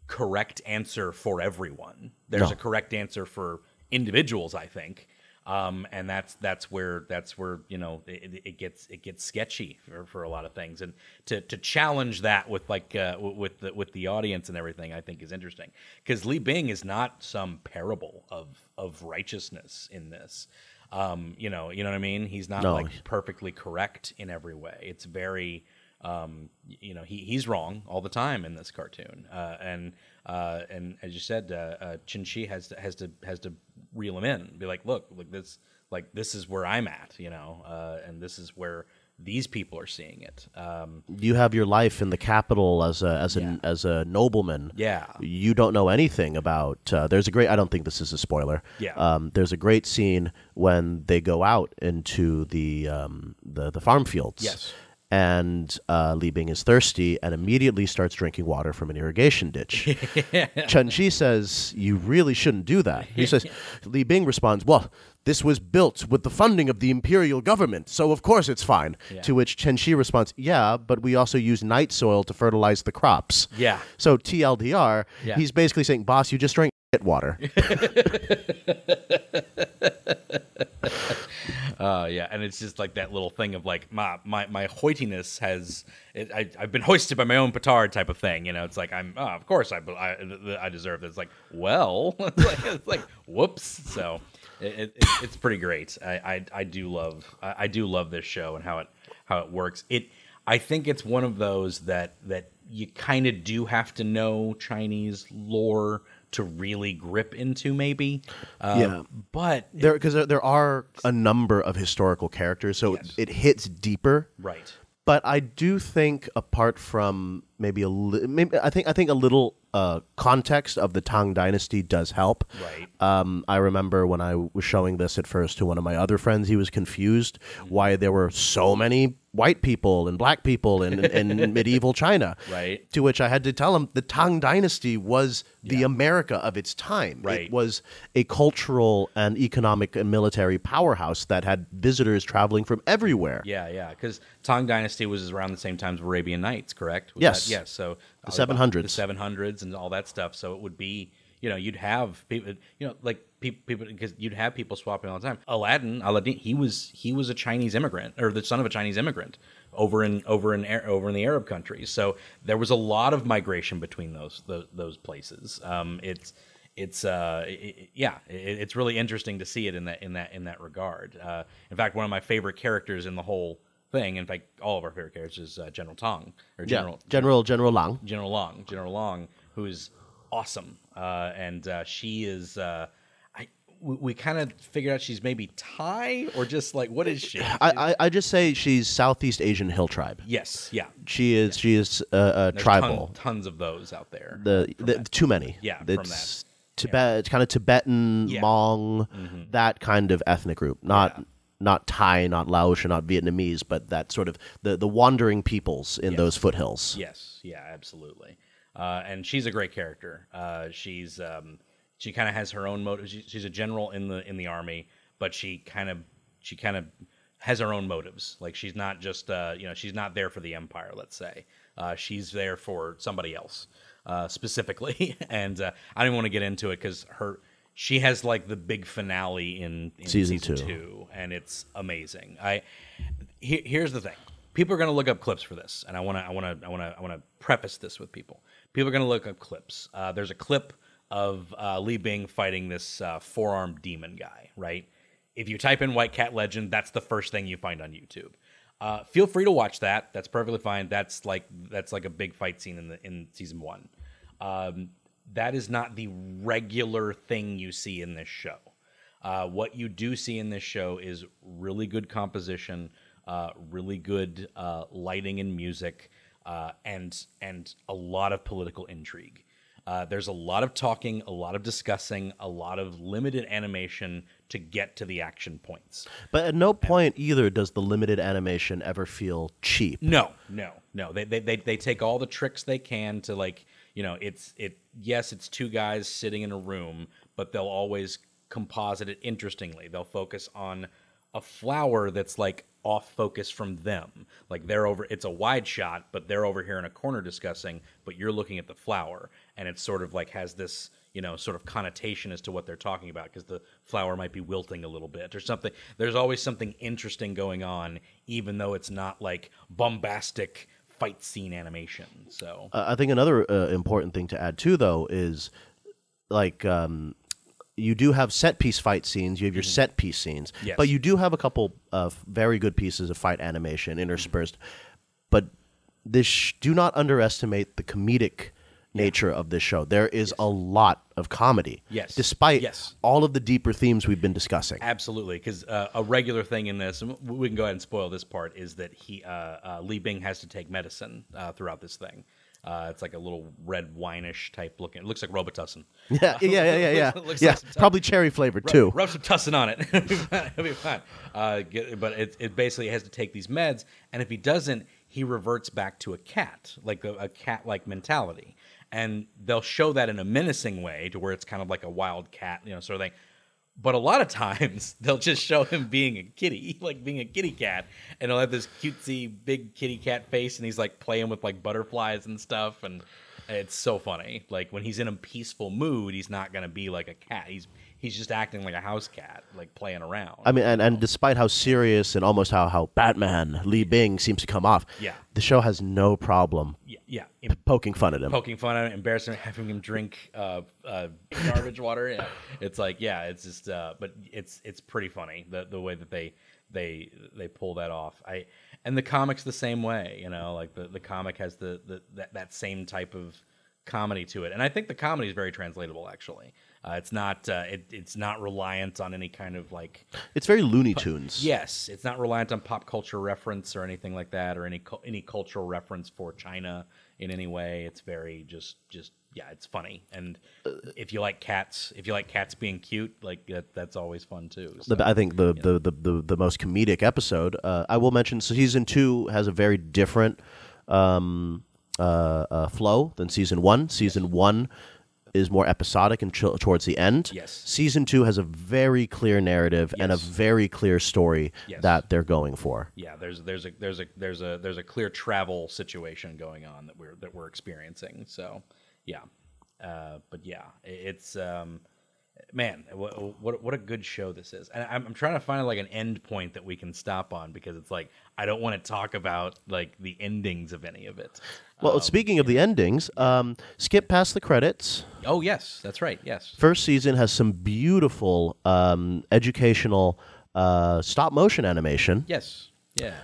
correct answer for everyone. There's No. a correct answer for individuals, I think. Um, and that's that's where that's where you know it, it gets it gets sketchy for, for a lot of things, and to, to challenge that with like uh, with the with the audience and everything, I think is interesting because Li Bing is not some parable of of righteousness in this. Um, you know, you know what I mean. He's not No. like perfectly correct in every way. It's very um, you know, he, he's wrong all the time in this cartoon, uh, and uh, and as you said, uh, uh, Chin Chi has to, has to has to reel him in, be like, look, like this, like this is where I'm at, you know, uh, and this is where these people are seeing it. Um, You have your life in the capital as a as a Yeah. as a nobleman. Yeah. You don't know anything about. Uh, there's a great. I don't think this is a spoiler. Yeah. Um, there's a great scene when they go out into the um, the the farm fields. Yes. And uh, Li Bing is thirsty and immediately starts drinking water from an irrigation ditch. Chen Shi says, You really shouldn't do that. He says, Li Bing responds, Well, this was built with the funding of the imperial government, so of course it's fine. To which Chen Shi responds, Yeah, but we also use night soil to fertilize the crops. Yeah. So TLDR, Yeah. he's basically saying, Boss, you just drank shit water. Uh, yeah, and it's just like that little thing of like my my, my hoitiness has it, I, I've been hoisted by my own petard type of thing. You know, it's like I'm oh, of course I I, I deserve this. Like well, it's like, it's like whoops. So it, it, it's pretty great. I, I, I do love I, I do love this show and how it how it works. It I think it's one of those that that you kind of do have to know Chinese lore to really grip into, maybe. Uh, Yeah. but There, because there, there are a number of historical characters, so Yes. it hits deeper. right, But I do think, apart from maybe a li- maybe I think I think a little uh, context of the Tang Dynasty does help. right, Um, I remember when I was showing this at first to one of my other friends, he was confused why there were so many white people and black people in, in medieval China. Right. To which I had to tell him the Tang Dynasty was the America of its time. Right. It was a cultural and economic and military powerhouse that had visitors traveling from everywhere. yeah, yeah. Because Tang Dynasty was around the same time as Arabian Nights, correct? Was Yes. that- yes. So The uh, 700s. the seven hundreds, and all that stuff. So it would be, you know, you'd have people, you know, like people, people, because you'd have people swapping all the time. Aladdin, Aladdin, he was he was a Chinese immigrant or the son of a Chinese immigrant over in over in over in the Arab countries. So there was a lot of migration between those those, those places. Um, it's it's uh it- yeah it, it's really interesting to see it in that in that in that regard. Uh, in fact, one of my favorite characters in the whole thing, in fact, all of our favorite characters is uh, General Tong or Yeah. General General General Lang. General Long, General Long, who is awesome, uh, and uh, she is. Uh, I we, we kind of figured out she's maybe Thai or just like what is she? I, I, I just say she's Southeast Asian hill tribe. yes, yeah. She is she is uh, uh, tribal. ton- tons of those out there. the, the too many. Yeah, from it's Tibet. It's kind of Tibetan, Yeah. Hmong, that kind of ethnic group. Not Yeah. Not Thai, not Laotian, not Vietnamese, but that sort of the the wandering peoples in Yes. those foothills. Yes, yeah, absolutely. Uh, and she's a great character. Uh, she's um, she kind of has her own motive. She, she's a general in the in the army, but she kind of she kind of has her own motives. Like she's not just uh, you know she's not there for the empire. Let's say uh, she's there for somebody else uh, specifically. and uh, I don't want to get into it because her she has like the big finale in, in Season season, two. two, and it's amazing. I he, here's the thing: people are going to look up clips for this, and I want to, I want to, I want to, I want to preface this with people. People are going to look up clips. Uh, there's a clip of uh, Li Bing fighting this uh, four-armed demon guy, right? If you type in White Cat Legend, that's the first thing you find on YouTube. Uh, feel free to watch that. That's perfectly fine. That's like that's like a big fight scene in the in season one. Um, that is not the regular thing you see in this show. Uh, what you do see in this show is really good composition, uh, really good uh, lighting and music, uh, and and a lot of political intrigue. Uh, there's a lot of talking, a lot of discussing, a lot of limited animation to get to the action points. But at no point either does the limited animation ever feel cheap. No, no, no. They, they they they take all the tricks they can to like you know it's it. Yes, it's two guys sitting in a room, but they'll always composite it interestingly. They'll focus on a flower that's like off focus from them. Like they're over. It's a wide shot, but they're over here in a corner discussing. But you're looking at the flower, and it's sort of like has this you know sort of connotation as to what they're talking about because the flower might be wilting a little bit or something. There's always something interesting going on, even though it's not like bombastic fight scene animation. So Uh, I think another uh, important thing to add too, though, is like um, you do have set piece fight scenes. You have your set piece scenes, Mm-hmm. Yes. but you do have a couple of very good pieces of fight animation interspersed. But this sh- do not underestimate the comedic nature of this show. There is a lot of comedy, Yes. despite Yes. all of the deeper themes we've been discussing. Absolutely, because uh, a regular thing in this, and we can go ahead and spoil this part, is that he uh, uh, Li Bing has to take medicine uh, throughout this thing. Uh, it's like a little red winish type looking. It looks like Robitussin. Yeah, yeah, yeah, yeah, yeah. Looks- looks yeah, like probably cherry flavored too. Rub some tussin on it. It'll be fine. It'll be fine. Uh, get, but it, it basically has to take these meds, and if he doesn't, he reverts back to a cat, like a, a cat-like mentality. And they'll show that in a menacing way, to where it's kind of like a wild cat, you know, sort of thing. But a lot of times they'll just show him being a kitty, like being a kitty cat, and he'll have this cutesy big kitty cat face, and he's like playing with like butterflies and stuff, and it's so funny. Like when he's in a peaceful mood, he's not gonna be like a cat. He's he's just acting like a house cat, like playing around. I mean, and, and despite how serious and almost how, how Batman Li Bing seems to come off, Yeah. the show has no problem yeah, yeah. Im- poking fun at him. poking fun at him, embarrassing, him, having him drink uh, uh, garbage water. Yeah, it's like yeah, it's just. Uh, but it's it's pretty funny the the way that they they they pull that off. I and the comics the same way, you know, like the the comic has the, the that that same type of comedy to it, and I think the comedy is very translatable. Actually, uh, it's not uh, it, it's not reliant on any kind of like It's very Looney Tunes. yes, it's not reliant on pop culture reference or anything like that, or any cu- any cultural reference for China in any way. It's very just just yeah, it's funny, and if you like cats, if you like cats being cute, like that, that's always fun too. So, The, I think the, the, the, the, the most comedic episode, uh, I will mention, season two has a very different um, uh, uh, flow than season one. Season one is more episodic and ch- towards the end. Yes. Season two has a very clear narrative and a very clear story Yes. that they're going for. yeah, there's there's a there's a there's a there's a clear travel situation going on that we're that we're experiencing. So yeah, uh, but yeah, it's um, man, what, what what a good show this is. And I'm, I'm trying to find like an end point that we can stop on because it's like I don't want to talk about like the endings of any of it. Well, speaking of the endings, um, skip past the credits. Oh yes, that's right. Yes. First season has some beautiful um, educational uh, stop motion animation. Yes. Yeah.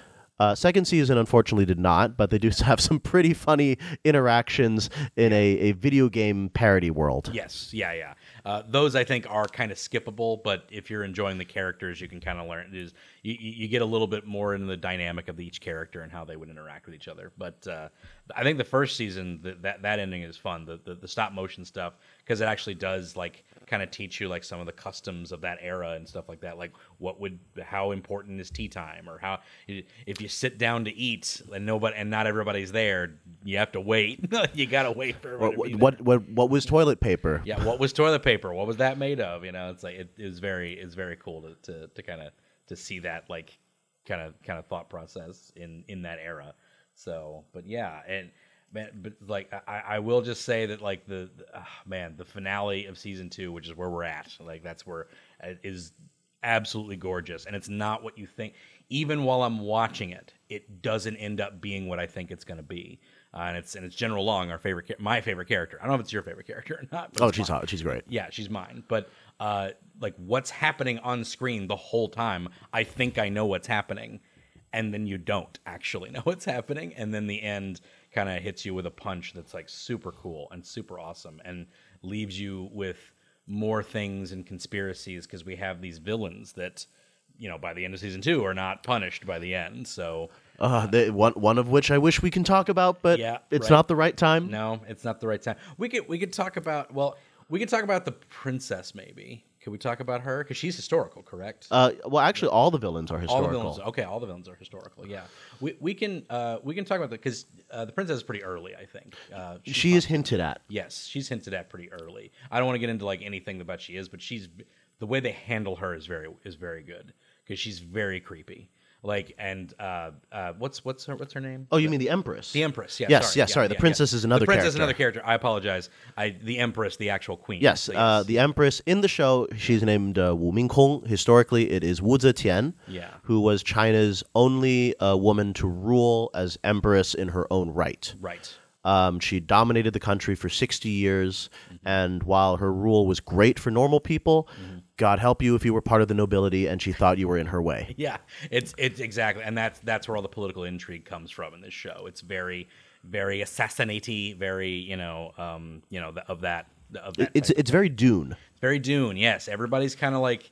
Uh, second season, unfortunately, did not, but they do have some pretty funny interactions in a, a video game parody world. Yes, yeah, yeah. Uh, those I think are kind of skippable, but if you're enjoying the characters, you can kind of learn. Is you, you get a little bit more into the dynamic of each character and how they would interact with each other. But uh, I think the first season that that, that ending is fun. The, the the stop motion stuff because it actually does like kind of teach you like some of the customs of that era and stuff like that. Like what would how important is tea time or how if you sit down to eat and nobody and not everybody's there, you have to wait. you gotta wait for What, there. what, what, what was toilet paper? Yeah, what was toilet paper? What was that made of? You know, it's like it is very it's very cool to to, to kind of to see that like kind of kind of thought process in in that era. So, but yeah, and man, but like I, I will just say that like the, the ah, man the finale of season two, which is where we're at, like that's where uh, is absolutely gorgeous, and it's not what you think. Even while I'm watching it, it doesn't end up being what I think it's going to be. Uh, and it's and it's General Long, our favorite, my favorite character. I don't know if it's your favorite character or not. Oh, she's mine. hot. She's great. Yeah, she's mine. But uh, like what's happening on screen the whole time, I think I know what's happening, and then you don't actually know what's happening, and then the end kind of hits you with a punch that's like super cool and super awesome, and leaves you with more things and conspiracies because we have these villains that you know by the end of season two are not punished by the end. So Uh, the, one, one of which I wish we can talk about, but Yeah, it's right. not the right time. No, it's not the right time. We could we could talk about well, we could talk about the princess maybe. Could we talk about her because she's historical, correct? Uh, well, actually, all the villains are historical. all the villains. Okay, all the villains are historical. Yeah, we we can uh, we can talk about that because uh, the princess is pretty early. I think uh, She is hinted at. Yes, she's hinted at pretty early. I don't want to get into like anything about she is, but she's the way they handle her is very is very good because she's very creepy. Like and uh, uh, what's what's her what's her name? Oh, you mean the Empress? The Empress. Yeah, Yes, sorry. yes, sorry, the yeah, princess is another The princess is another character. I apologize. I the Empress, the actual queen. Yes, So, uh, the Empress in the show, she's named uh, Wu Mingkong. Historically, it is Wu Zetian, Yeah. who was China's only uh, woman to rule as empress in her own right. right. Um, she dominated the country for 60 years, and while her rule was great for normal people, God help you if you were part of the nobility and she thought you were in her way. Yeah, it's it's exactly, and that's that's where all the political intrigue comes from in this show. It's very very assassinatey, very you know um, you know of that of that. It's it's very Dune. very Dune. Yes, everybody's kind of like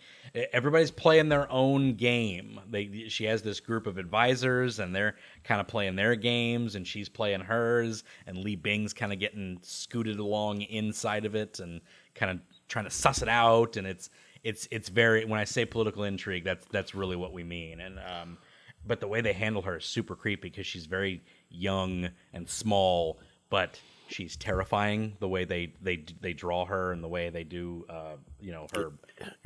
everybody's playing their own game. They she has this group of advisors, and they're kind of playing their games, and she's playing hers, and Li Bing's kind of getting scooted along inside of it, and kind of trying to suss it out, and it's it's it's very when I say political intrigue, that's that's really what we mean, and um, but the way they handle her is super creepy because she's very young and small, but she's terrifying the way they they they draw her and the way they do uh, you know her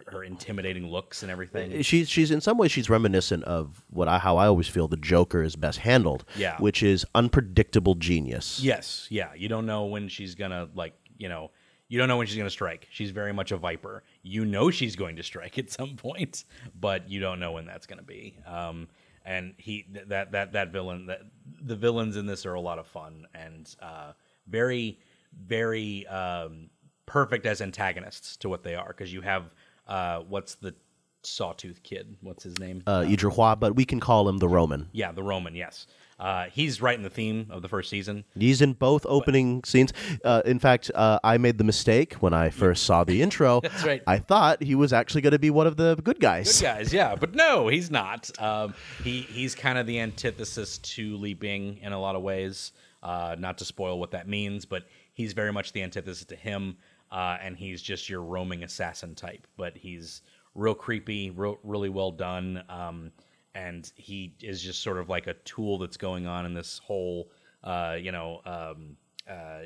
her intimidating looks and everything. She's she's in some ways she's reminiscent of what I how I always feel the Joker is best handled. Yeah. which is unpredictable genius. Yes, yeah, you don't know when she's gonna like you know you don't know when she's gonna strike. She's very much a viper. You know she's going to strike at some point, but you don't know when that's gonna be. Um, and he that that that villain that the villains in this are a lot of fun and uh, very very um, perfect as antagonists to what they are because you have uh, what's the sawtooth kid. What's his name? Uh, Idra Hua, but we can call him the Roman. yeah, the Roman. Yes, uh, he's right in the theme of the first season. He's in both opening scenes. Uh, in fact, uh, I made the mistake when I first saw the intro. That's right. I thought he was actually going to be one of the good guys. Good guys, yeah, but no, he's not. Um, he he's kind of the antithesis to Li Bing in a lot of ways. Uh, not to spoil what that means, but he's very much the antithesis to him, uh, and he's just your roaming assassin type. But he's real creepy, real, really well done, um, and he is just sort of like a tool that's going on in this whole, uh, you know. Um, uh,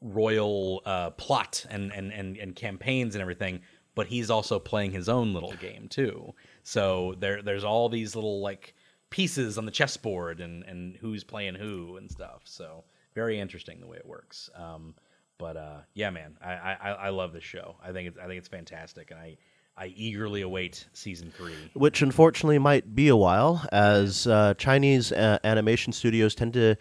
royal uh, plot and, and, and, and campaigns and everything, but he's also playing his own little game too. So there there's all these little like pieces on the chessboard and, and who's playing who and stuff. So very interesting the way it works. Um, but uh, yeah, man, I, I, I love this show. I think it's I think it's fantastic, and I I eagerly await season three. Which unfortunately might be a while, as uh, Chinese uh, animation studios tend to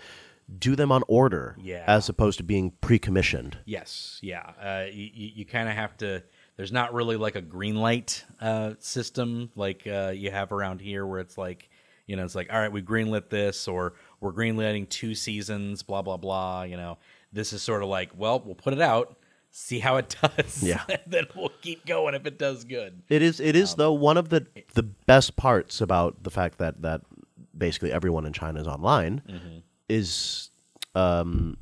do them on order, Yeah. as opposed to being pre-commissioned. Yes, yeah. Uh, you you, you kind of have to. There's not really like a green light uh, system like uh, you have around here, where it's like, you know, it's like, all right, we greenlit this, or we're greenlighting two seasons, blah blah blah. You know, this is sort of like, well, we'll put it out, see how it does, Yeah. and then we'll keep going if it does good. It is. It Um, though one of the the best parts about the fact that that basically everyone in China is online Mm-hmm. is um,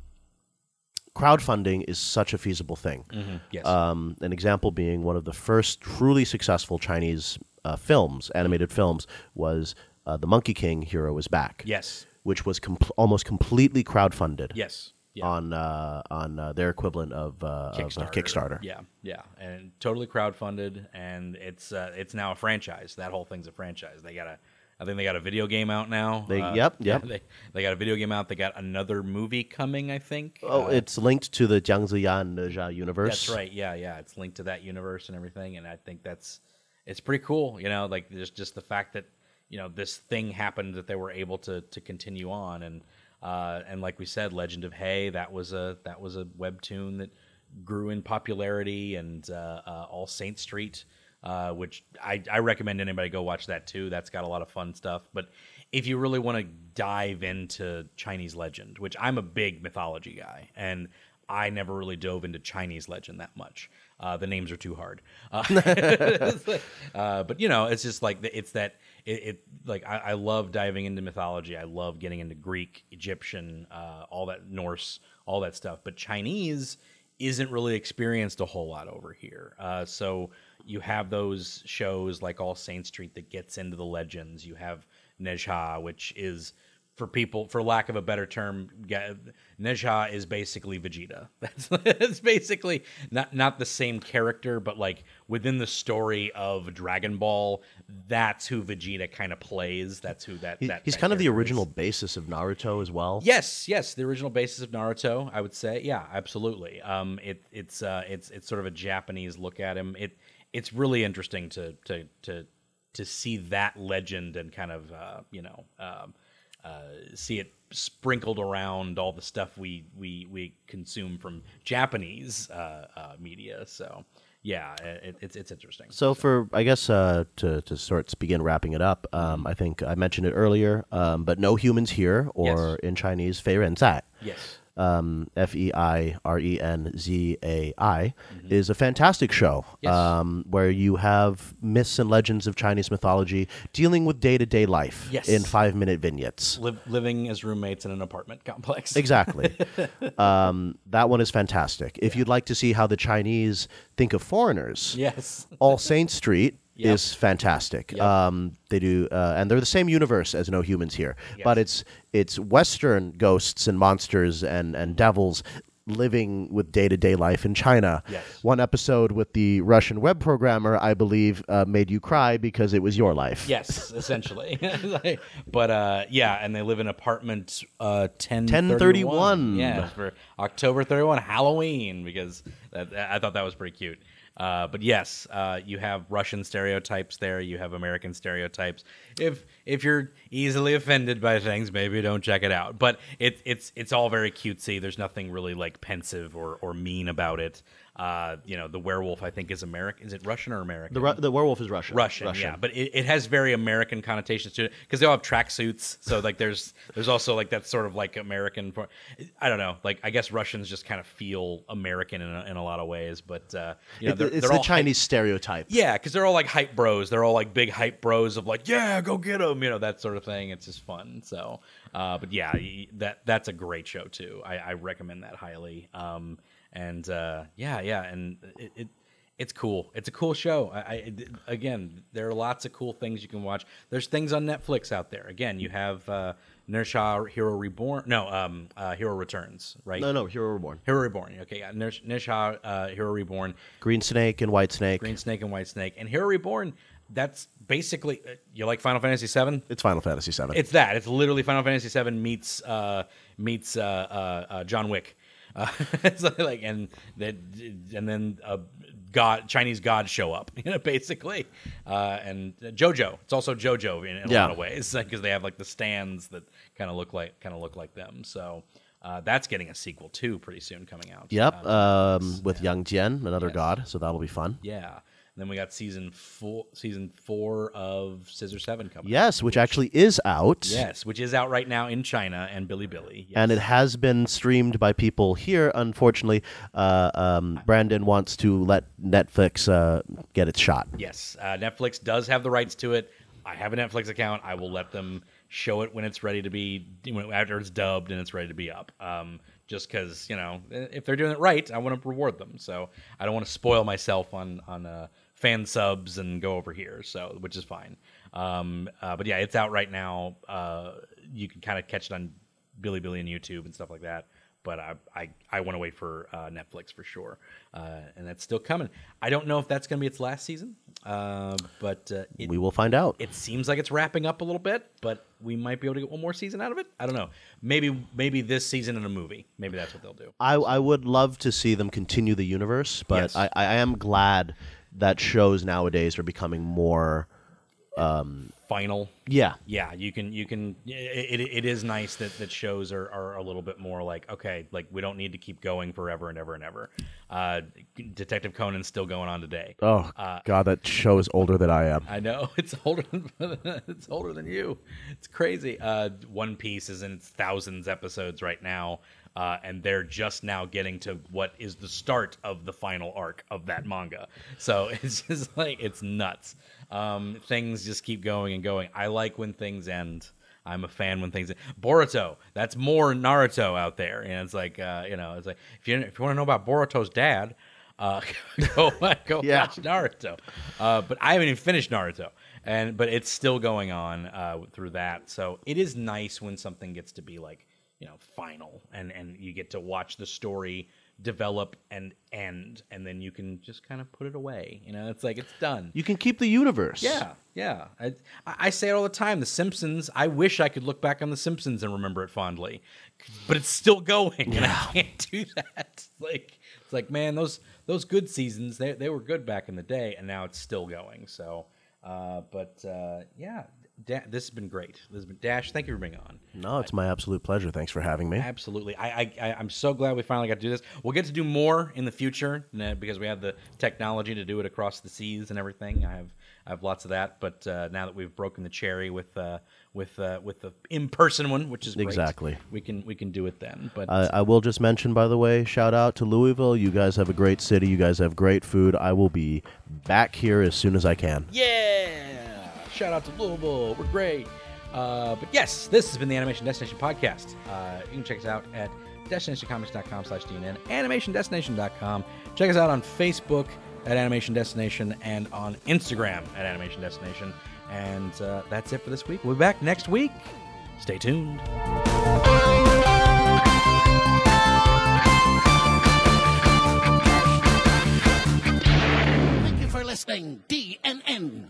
crowdfunding is such a feasible thing. Yes, Um, an example being one of the first truly successful Chinese uh, films, animated films, was uh, the Monkey King Hero is Back. yes, which was com- almost completely crowdfunded. yes. Yeah. On uh, on uh, their equivalent of, uh, of uh, Kickstarter. Yeah, yeah, and totally crowdfunded, and it's uh, it's now a franchise. That whole thing's a franchise. They got a, I think they got a video game out now. They- Uh, yep, yeah, yep. they they got a video game out. They got another movie coming. I think. Oh, it's linked to the Jiangziyan Nezha universe. that's right. Yeah, yeah. It's linked to that universe and everything, and I think that's it's pretty cool. You know, like there's just the fact that you know this thing happened that they were able to to continue on, and uh, and like we said, Legend of Hei that was a that was a webtoon that grew in popularity, and uh, uh, All Saint Street. Uh, which I, I recommend anybody go watch that too. That's got a lot of fun stuff. But if you really want to dive into Chinese legend, which I'm a big mythology guy, and I never really dove into Chinese legend that much. Uh, the names are too hard. Uh, uh, but you know, it's just like it's that it, it like I, I love diving into mythology. I love getting into Greek, Egyptian, uh, all that Norse, all that stuff. But Chinese isn't really experienced a whole lot over here. Uh, so you have those shows like All Saint Street that gets into the legends. You have Nezha, which is for people, for lack of a better term, Nezha is basically Vegeta. That's, that's basically not not the same character, but like within the story of Dragon Ball, that's who Vegeta kind of plays. That's who that, He- that he's that kind of the character is. original basis of Naruto as well. Yes, yes, the original basis of Naruto, I would say. Yeah, absolutely. Um, it, it's uh, it's it's sort of a Japanese look at him. It it's really interesting to to to to see that legend and kind of uh, you know um, uh, see it sprinkled around all the stuff we we we consume from Japanese uh, uh, media. So yeah, it, it's it's interesting. So for I guess uh, to to sort of begin wrapping it up, um, I think I mentioned it earlier, um, but no humans here, or Yes. in Chinese, Fei Ren Zai. yes. Um, F E I R E N Z A I, is a fantastic show Mm-hmm. Yes. um, where you have myths and legends of Chinese mythology dealing with day to day life Yes. in five minute vignettes. Liv- living as roommates in an apartment complex. Exactly. um, that one is fantastic. If you'd like to see how the Chinese think of foreigners, Yes. All Saints Street Yep. is fantastic. Yep. Um, they do, uh, and they're the same universe as No Humans here, but it's it's Western ghosts and monsters and and devils living with day to day life in China. Yes. One episode with the Russian web programmer, I believe, uh, made you cry because it was your life. Yes, essentially. Like, but uh, yeah, and they live in apartment uh, 10 1031. Yeah, for October 31, Halloween, because that, I thought that was pretty cute. Uh, but yes, uh, you have Russian stereotypes there. You have American stereotypes. If if you're easily offended by things, maybe don't check it out. But it, it's it's all very cutesy. There's nothing really like pensive or, or mean about it. Uh, you know, the werewolf I think is American. Is it Russian or American? The, the werewolf is Russian. Russian, yeah, but it, it has very American connotations to it because they all have tracksuits. So like, there's there's also like that sort of like American. I don't know, like I guess Russians just kind of feel American in a, in a lot of ways, but uh, you know, they're, it's they're the all Chinese stereotype. yeah, because they're all like hype bros. They're all like big hype bros of like, yeah, go get them, you know, that sort of thing. It's just fun. So, uh, but yeah, that that's a great show too. I, I recommend that highly. Um, and uh, yeah, yeah, and it, it it's cool. It's a cool show. I, I again, there are lots of cool things you can watch. There's things on Netflix out there. Again, you have uh, Nezha Hero Reborn. No, um, uh, Hero Returns. Right. No, no, Hero Reborn. Hero Reborn. Okay, yeah, Nezha uh, Hero Reborn. Green Snake and White Snake. Green Snake and White Snake. And Hero Reborn, that's basically uh, you like Final Fantasy VII. It's Final Fantasy VII. It's that. It's literally Final Fantasy VII meets uh, meets uh, uh, uh, John Wick. Uh, it's like and that and then uh, God Chinese gods show up, you know, basically. Uh, and JoJo. It's also JoJo in, in a lot of ways because they have like the stands that kind of look like kind of look like them. So. Uh, that's getting a sequel too, pretty soon coming out. Yep, Uh, um, with Yang Jian, another Yes. god, so that'll be fun. Yeah. Then we got season four, season four of Scissor Seven coming. Yes, which actually is out. Yes, which is out right now in China and Billy Yes. And it has been streamed by people here. Unfortunately, uh, um, Brandon wants to let Netflix uh, get its shot. yes, uh, Netflix does have the rights to it. I have a Netflix account. I will let them show it when it's ready to be when, after it's dubbed and it's ready to be up. Um, just because you know, if they're doing it right, I want to reward them. So I don't want to spoil myself on on uh, fan subs and go over here. So which is fine. Um, uh, but yeah, it's out right now. Uh, you can kind of catch it on Bilibili and YouTube and stuff like that. But I I, I want to wait for uh, Netflix for sure, uh, and that's still coming. I don't know if that's going to be its last season, uh, but uh, it, We will find out. it seems like it's wrapping up a little bit, but we might be able to get one more season out of it. I don't know. Maybe maybe this season in a movie. Maybe that's what they'll do. I, I would love to see them continue the universe, but Yes. I, I am glad that shows nowadays are becoming more. Final. Yeah, Yeah, you can you can. It, it, it is nice that that shows are, are a little bit more like okay, like we don't need to keep going forever and ever and ever. Uh, Detective Conan's still going on today. Oh uh, God, that show is older than I am. I know it's older. Than, it's older than you. It's crazy. Uh, One Piece is in its thousands episodes right now, uh, and they're just now getting to what is the start of the final arc of that manga. So it's just like it's nuts. Um, things just keep going and going. I like when things end. I'm a fan when things Boruto. That's more Naruto out there, and it's like uh, you know, it's like if you if you want to know about Boruto's dad, uh, go go Yeah. watch Naruto. Uh, but I haven't even finished Naruto, and but it's still going on uh, through that. So it is nice when something gets to be like you know final, and and you get to watch the story develop and end, and then you can just kind of put it away. You know, it's like it's done. You can keep the universe. Yeah, yeah. I, I say it all the time. The Simpsons. I wish I could look back on The Simpsons and remember it fondly, but it's still going, and I can't do that. It's like it's like man, those those good seasons they they were good back in the day, and now it's still going. So, uh, but uh, yeah, da- this has been great. This has been Dash. Thank you for being on. No, it's my absolute pleasure. Thanks for having me. Absolutely. I, I, I I'm so glad we finally got to do this. We'll get to do more in the future because we have the technology to do it across the seas and everything. I have I have lots of that. But uh, now that we've broken the cherry with uh, with uh, with the in person one, which is great, Exactly. we can we can do it then. But I, I will just mention, by the way, shout out to Louisville. You guys have a great city. You guys have great food. I will be back here as soon as I can. Yeah! Shout out to Louisville. We're great. Uh, but yes, this has been the Animation Destination Podcast. Uh, you can check us out at destinationcomics.com slash DNN, animationdestination.com. Check us out on Facebook at Animation Destination and on Instagram at Animation Destination. And uh, that's it for this week. We'll be back next week. Stay tuned. Thank you for listening, DNN.